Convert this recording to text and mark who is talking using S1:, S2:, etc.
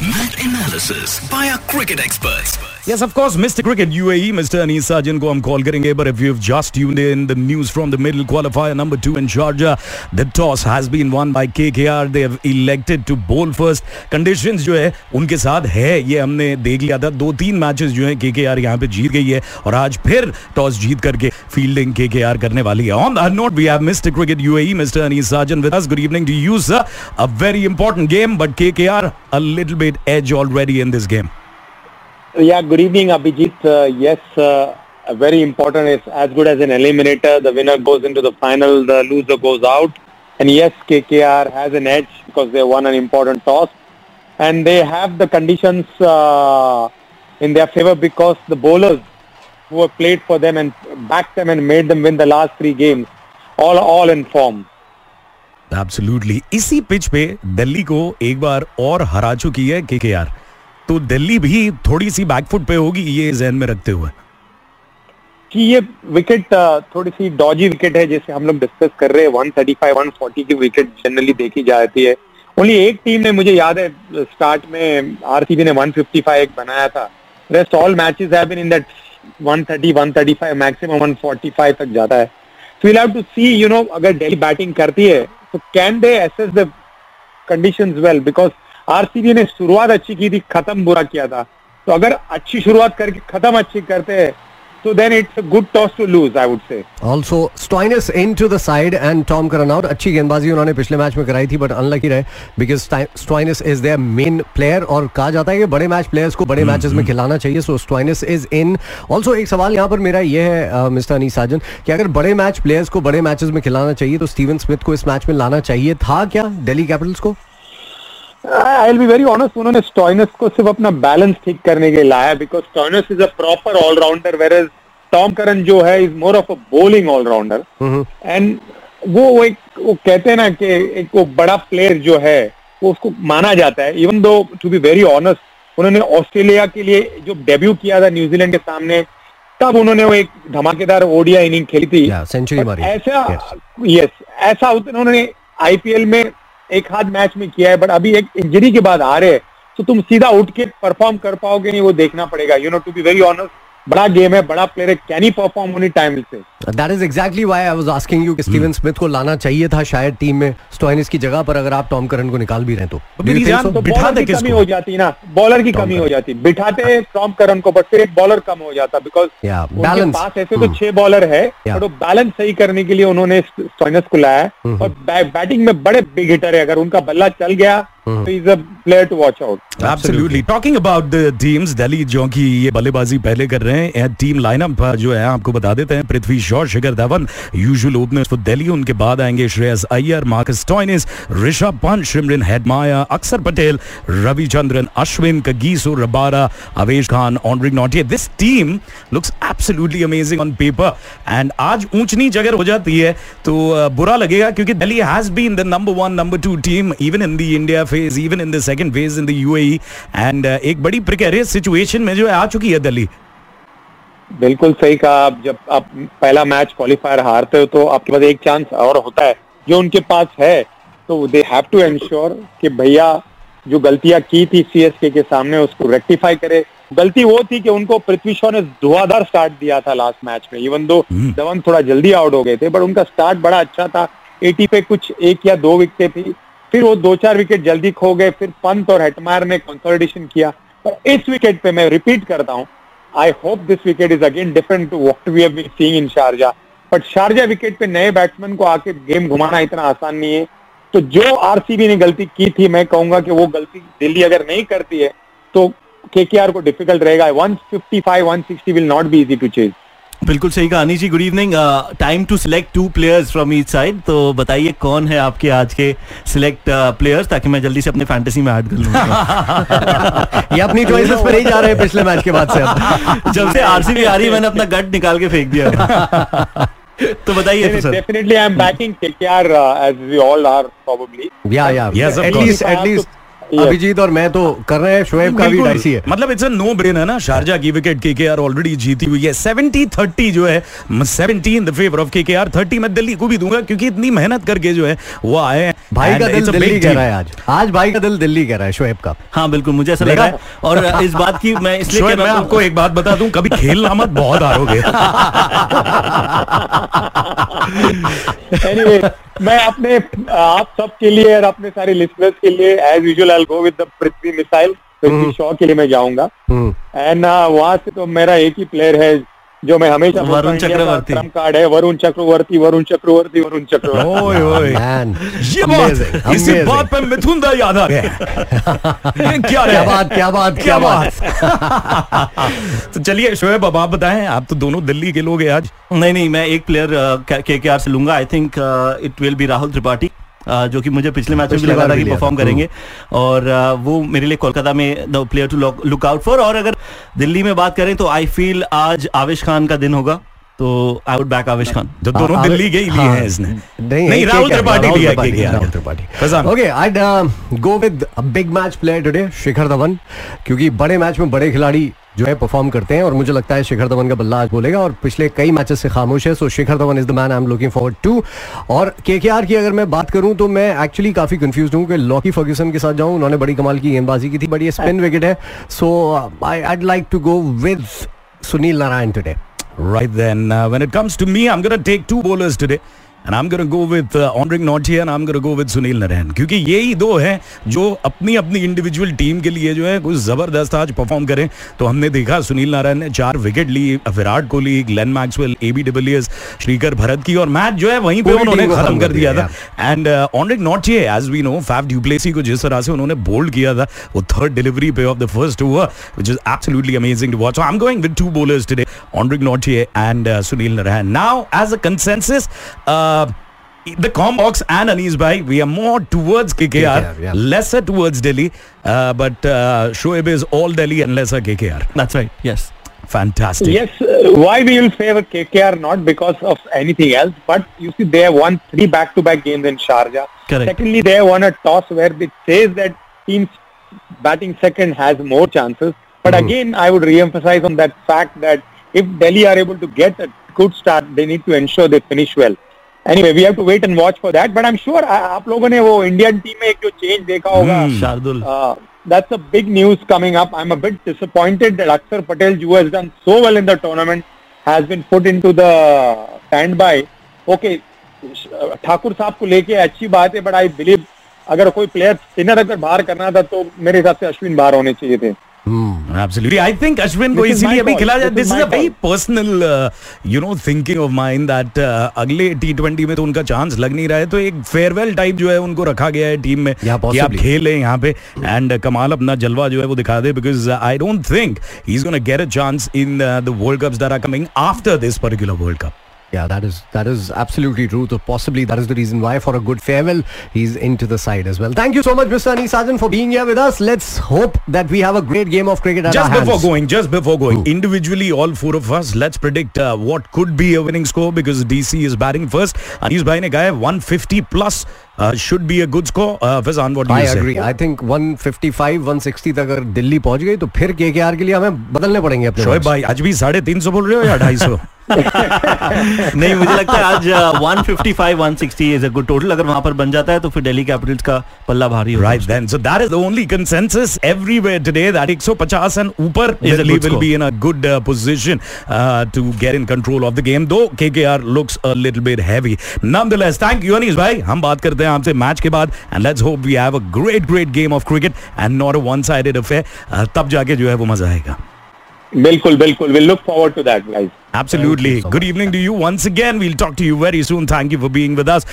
S1: Match analysis by our cricket experts.
S2: Yes, of course, Mr. Cricket UAE, Mr. Anis Sajan को हम call करेंगे but if you've just tuned in the news from the middle qualifier number two in Sharjah, the toss has been won by KKR. They have elected to bowl first. Conditions जो है उनके साथ है ये हमने देख लिया था दो तीन मैचेस जो है KKR यहाँ पे जीत गई है और आज फिर टॉस जीत करके फील्डिंग KKR करने वाली है On that note, we have Mr. Cricket UAE, Mr. Anis Sajan with us. Good evening to you, sir. A very important game, but KKR a little bit edge already in this game.
S3: Yeah, good evening, Abhijit. Uh, yes, uh, very important. It's as good as an eliminator. The winner goes into the final, the loser goes out. And yes, KKR has an edge because they won an important toss. And they have the conditions uh, in their favor because the bowlers who have played for them and backed them and made them win the last three games, all all in form.
S2: Absolutely इसी pitch पे दिल्ली को एक बार और हरा चुकी है KKR तो दिल्ली भी थोड़ी सी बैकफुट पे होगी, ये जहन में रखते हुए।
S3: कि ये विकेट थोड़ी सी डॉजी विकेट है, जैसे हम लोग डिस्कस कर रहे हैं। 135 140 की विकेट जनरली देखी जाती है। ओनली एक टीम ने, मुझे याद है स्टार्ट में आरसीबी ने 155 एक बनाया था। Rest all matches have been in that 130 135 maximum 145 तक जाता है। So will have to see you know अगर दिल्ली बैटिंग करती है तो can they assess the conditions well because RCB ने शुरुआत अच्छी की थी खत्म बुरा किया था तो अगर अच्छी शुरुआत करके खत्म अच्छी करते हैं So then it's a good toss to lose, I would say.
S4: Also, Stoinis into the side and Tom Curran out. अच्छी गेंदबाजी उन्होंने पिछले मैच में कराई थी बट अनलकी रहे because Stoinis is their main player और कहा जाता है कि बड़े मैच प्लेयर्स को बड़े मैचेस में खिलाना चाहिए so Stoinis is in also एक सवाल यहाँ पर मेरा ये है मिस्टर अनी साजन कि अगर बड़े मैच प्लेयर्स को बड़े मैचेस में खिलाना चाहिए तो स्टीवन स्मिथ को इस मैच में लाना चाहिए था क्या दिल्ली कैपिटल्स को
S3: आई बी वेरी ऑनेस्ट उन्होंने स्टॉइनस को सिर्फ़ अपना बैलेंस ठीक करने के लिए लाया because Stoinis is a proper allrounder where is Tom Curran जो है is more of a bowling allrounder and वो वो एक वो कहते हैं ना कि एक वो बड़ा प्लेयर जो है वो उसको माना जाता है. Even though to be very honest उन्होंने ऑस्ट्रेलिया के लिए जो डेब्यू किया था न्यूजीलैंड के सामने तब उन्होंने वो एक धमाकेदार ओडिया इनिंग खेली थी.
S4: सेंचुरी मारी.
S3: ऐसा यस yes, ऐसा उन्होंने आईपीएल में एक हाथ मैच में किया है बट अभी एक इंजरी के बाद आ रहे हैं। तो तुम सीधा उठ के परफॉर्म कर पाओगे नहीं, वो देखना पड़ेगा। You know to be very honest बड़ा गेम है, बड़ा प्लेयर है। Can he perform only time से
S4: that is exactly why I was asking you कि स्टीवन स्मिथ को लाना चाहिए था शायद टीम में स्टोइनिस की जगह पर अगर आप टॉम करन को निकाल भी रहे तो,
S3: तो बिठा दे कमी हो जाती ना बॉलर की कमी हो जाती। बिठाते टॉम करन को बट फिर एक बॉलर कम हो जाता बिकॉज़ बैलेंस पास ऐसे तो छह बॉलर है बट वो बैलेंस सही करने के लिए उन्होंने स्टोइनिस को लाया। और बैटिंग में बड़े बिग हिटर है। अगर उनका बल्ला चल गया he's a player to watch out.
S2: Absolutely. Talking about the teams, Delhi जो कि ये बल्लेबाजी पहले कर रहे हैं टीम लाइनअप जो है आपको बता देते हैं Prithvi Shaw Shikhar Dhawan usual openers for Delhi उनके बाद आएँगे Shreyas Iyer Marcus Stoinis Rishabh Pant Shimron Hetmyer Axar Patel Ravichandran Ashwin Kagiso Rabada Avesh Khan Anrich Nortje this team looks absolutely amazing on paper and आज ऊंच नीच अगर हो जाती है तो बुरा लगेगा क्योंकि Delhi has been the number one number two team even in the India even in the second phase in the UAE, and uh, एक बड़ी precarious situation में जो है आ चुकी है दिल्ली
S3: बिल्कुल सही कहा आप। जब आप पहला मैच क्वालिफायर हारते हो तो आपके पास एक चांस और होता है। जो उनके पास है तो दे हैव टू एंश्योर कि भैया जो गलतियाँ की थी सीएसके के सामने उसको रेक्टिफाई करे। गलती वो थी कि उनको पृथ्वी शॉ ने धुआधार स्टार्ट दिया था लास्ट मैच में। इवन दो धवन थोड़ा जल्दी आउट हो गए थे बट उनका स्टार्ट बड़ा अच्छा था। एटी पे कुछ एक या दो विकेट थी। फिर वो दो चार विकेट जल्दी खो गए फिर पंत और हेटमायर ने कंसोलिडेशन किया। पर इस विकेट पे मैं रिपीट करता हूँ I hope this wicket is again different to what we been seeing in Sharjah but Sharjah wicket पे नए बैट्समैन को आके गेम घुमाना इतना आसान नहीं है तो जो आरसीबी ने गलती की थी, मैं कहूँगा कि वो गलती दिल्ली अगर नहीं करती है तो केकेआर को डिफ़िकल्ट रहेगा. 155 160 will not be easy to chase
S5: बिल्कुल सही कहा। Anish ji good evening time to select two players from each side तो बताइए कौन है आपके आज के सिलेक्ट प्लेयर्स uh, ताकि मैं जल्दी से अपने फैंटेसी में ऐड कर लूँ?
S4: ये अपनी चॉइसेस पर ही जा रहे हैं पिछले मैच के बाद से अब।
S5: जब से आरसीबी आ रही मैंने अपना गट निकाल के फेंक दिया। तो बताइए तो sir.
S3: Definitely I am backing KKR as we all are probably
S4: yeah yeah yes of course at least
S3: Yes.
S4: Abhijeet और मैं तो कर रहे हैं शोएब का भी डाइसी है।
S2: मतलब इट्स अ नो ब्रेन है ना? शारजा की विकेट केकेआर ऑलरेडी जीती हुई है। 70 30 जो है 70 in the favour of KKR 30 मैं दिल्ली को भी दूँगा क्योंकि इतनी मेहनत करके जो है वो आए हैं।
S4: भाई का दिल दिल्ली कह रहा है आज। आज भाई का दिल दिल्ली कह रहा है शोएब का।
S5: हाँ बिल्कुल मुझे ऐसा लग रहा है। और इस बात की मैं इसलिए
S2: मैं आपको एक बात बता दूँ कभी खेलना मत बहुत हारोगे
S3: मैं अपने आप सब के लिए और अपने सारे लिसनर्स के लिए as usual I go with the Prithvi missile Prithvi Shaw के लिए मैं जाऊँगा
S4: हम्म।
S3: एंड वहाँ से तो मेरा एक ही प्लेयर है जो मैं हमेशा
S5: वरुण चक्रवर्ती।
S3: कार्ड है वरुण चक्रवर्ती वरुण चक्रवर्ती वरुण चक्रवर्ती
S2: ओए ओए ये बात इसी बात पे मिथुन दा याद आ गया क्या
S4: क्या बात क्या बात
S2: क्या
S4: बात
S2: तो चलिए शोएब अब आप बताएँ आप तो दोनों दिल्ली के लोग हैं आज
S5: नहीं नहीं मैं एक प्लेयर के के आर से लूँगा I think it will be Rahul Tripathi जो कि मुझे पिछले मैच में भी लगा था कि परफॉर्म करेंगे। और वो मेरे लिए कोलकाता में the player to look out for और अगर दिल्ली में बात करें तो आई फील आज आवेश खान का दिन होगा। तो आई वुड बैक आवेश खान।
S2: जो दोनों दिल्ली के लिए
S4: हाँ,
S2: हैं इसने।
S4: नहीं
S2: नहीं राहुल त्रिपाठी लिया के
S4: Rahul Tripathi.
S2: Fazan.
S4: Okay I go with a big match player today Shikhar Dhawan क्योंकि बड़े मैच में बड़े खिलाड़ी जो है परफॉर्म करते हैं और मुझे लगता है शिखर धवन का बल्ला आज बोलेगा और पिछले कई मैचेस से खामोश है so Shikhar Dhawan is the man I am looking forward to और केकेआर की अगर मैं बात करूँ तो मैं एक्चुअली काफ़ी कंफ्यूज हूँ कि लॉकी फर्ग्यूसन के साथ जाऊँ। उन्होंने बड़ी कमाल की गेंदबाजी की थी ये स्पिन विकेट है। So I I'd like to go with Sunil Narine today
S2: Right then, uh, when it comes to me, I'm going to take two bowlers today. And I'm going to go with uh, Andrik Nortje and I'm going to go with Sunil Narayan. क्योंकि यही दो हैं जो अपनी अपनी individual team के लिए जो है कुछ ज़बरदस्त आज परफॉर्म करें तो हमने देखा सुनील नारायण ने चार wicket Lee Virat Kohli Glenn Maxwell A B de Villiers Srikar Bharat की और मैच जो है वहीं पे उन्होंने खत्म कर दिया था and Anrich Nortje as we know Faf du Plessis को जिस तरह से उन्होंने बोल्ड किया था वो थर्ड डिलीवरी पे of the first over which is absolutely amazing to watch. So I'm going with two bowlers today, Andrik Nortje and uh, Sunil Narayan. Now, as a consensus, uh, Uh, the Combox and Anis Bhai, we are more towards KKR,
S4: KKR yeah.
S2: lesser towards Delhi, uh, but uh, Shoaib is all Delhi and lesser KKR.
S5: That's right, yes.
S2: Fantastic.
S3: Yes, uh, why we will favor KKR not because of anything else, but you see they have won three back-to-back games in Sharjah.
S5: Correct.
S3: Secondly, they have won a toss where it says that teams batting second has more chances. But mm. again, I would re-emphasize on that fact that if Delhi are able to get a good start, they need to ensure they finish well. Anyway, we have to wait and watch for that. But I'm sure आ- आप लोगों ने वो Indian team में एक जो change देखा होगा
S5: Shardul
S3: uh, that's a big news coming up. I'm a bit disappointed that Akshar Patel, who has done so well in the tournament, has been put into the standby. Okay, uh, Thakur साहब को लेके अच्छी बात है but I believe अगर कोई player spinner अगर बाहर करना था तो मेरे हिसाब से अश्विन बाहर होने चाहिए थे
S2: Absolutely. I think Ashwin को इसीलिए अभी खिला जाए
S3: This is
S2: this is
S3: personal,
S2: a very
S3: know,
S2: personal you know thinking of mind that अगले टी ट्वेंटी में तो उनका चांस लग नहीं रहा है। तो एक फेयरवेल टाइप जो है उनको रखा गया है टीम में
S4: Yeah,
S2: कि आप. खेलें यहाँ पे। एंड कमाल अपना जलवा जो है वो दिखा दे because I don't think he is gonna get a chance in the world cups that are coming after this particular world cup
S4: Yeah, that is that is absolutely true. So possibly that is the reason why for a good farewell he's into the side as well. Thank you so much, Mr. Anis Sajan, for being here with us. Let's hope that we have a great game of cricket at
S2: Just
S4: our
S2: before
S4: hands.
S2: going, just before going, individually, all four of us, let's predict uh, what could be a winning score because DC is batting first. Anis bhai ne kaha hai 150 plus uh, should be a good score. Uh, Fazan, what do
S4: I
S2: you say?
S4: agree. I think 155, 160 तक अगर दिल्ली पहुंच गई तो फिर KKR के लिए हमें बदलने पड़ेंगे अपने
S2: शोएब
S4: words.
S2: भाई आज भी साढ़े तीन सौ बोल रहे हो या ढाई सौ
S5: नहीं मुझे लगता है आज 155 160 इज़ अ गुड टोटल अगर वहाँ पर बन जाता है तो फिर दिल्ली कैपिटल्स का पल्ला भारी होगा
S2: right then so that is only consensus everywhere today that 150 and
S5: ऊपर
S2: Delhi will be in a good position to get in control of the game though KKR looks a little bit heavy nonetheless thank you Anees भाई हम बात करते हैं आपसे match के बाद and let's hope we have a great great game of cricket and not a one sided affair तब जाके जो है वो मज़ा आएगा
S3: बिल्कुल बिल्कुल will look forward to that guys
S2: Absolutely. Good evening to you once again. We'll talk to you very soon. Thank you for being with us.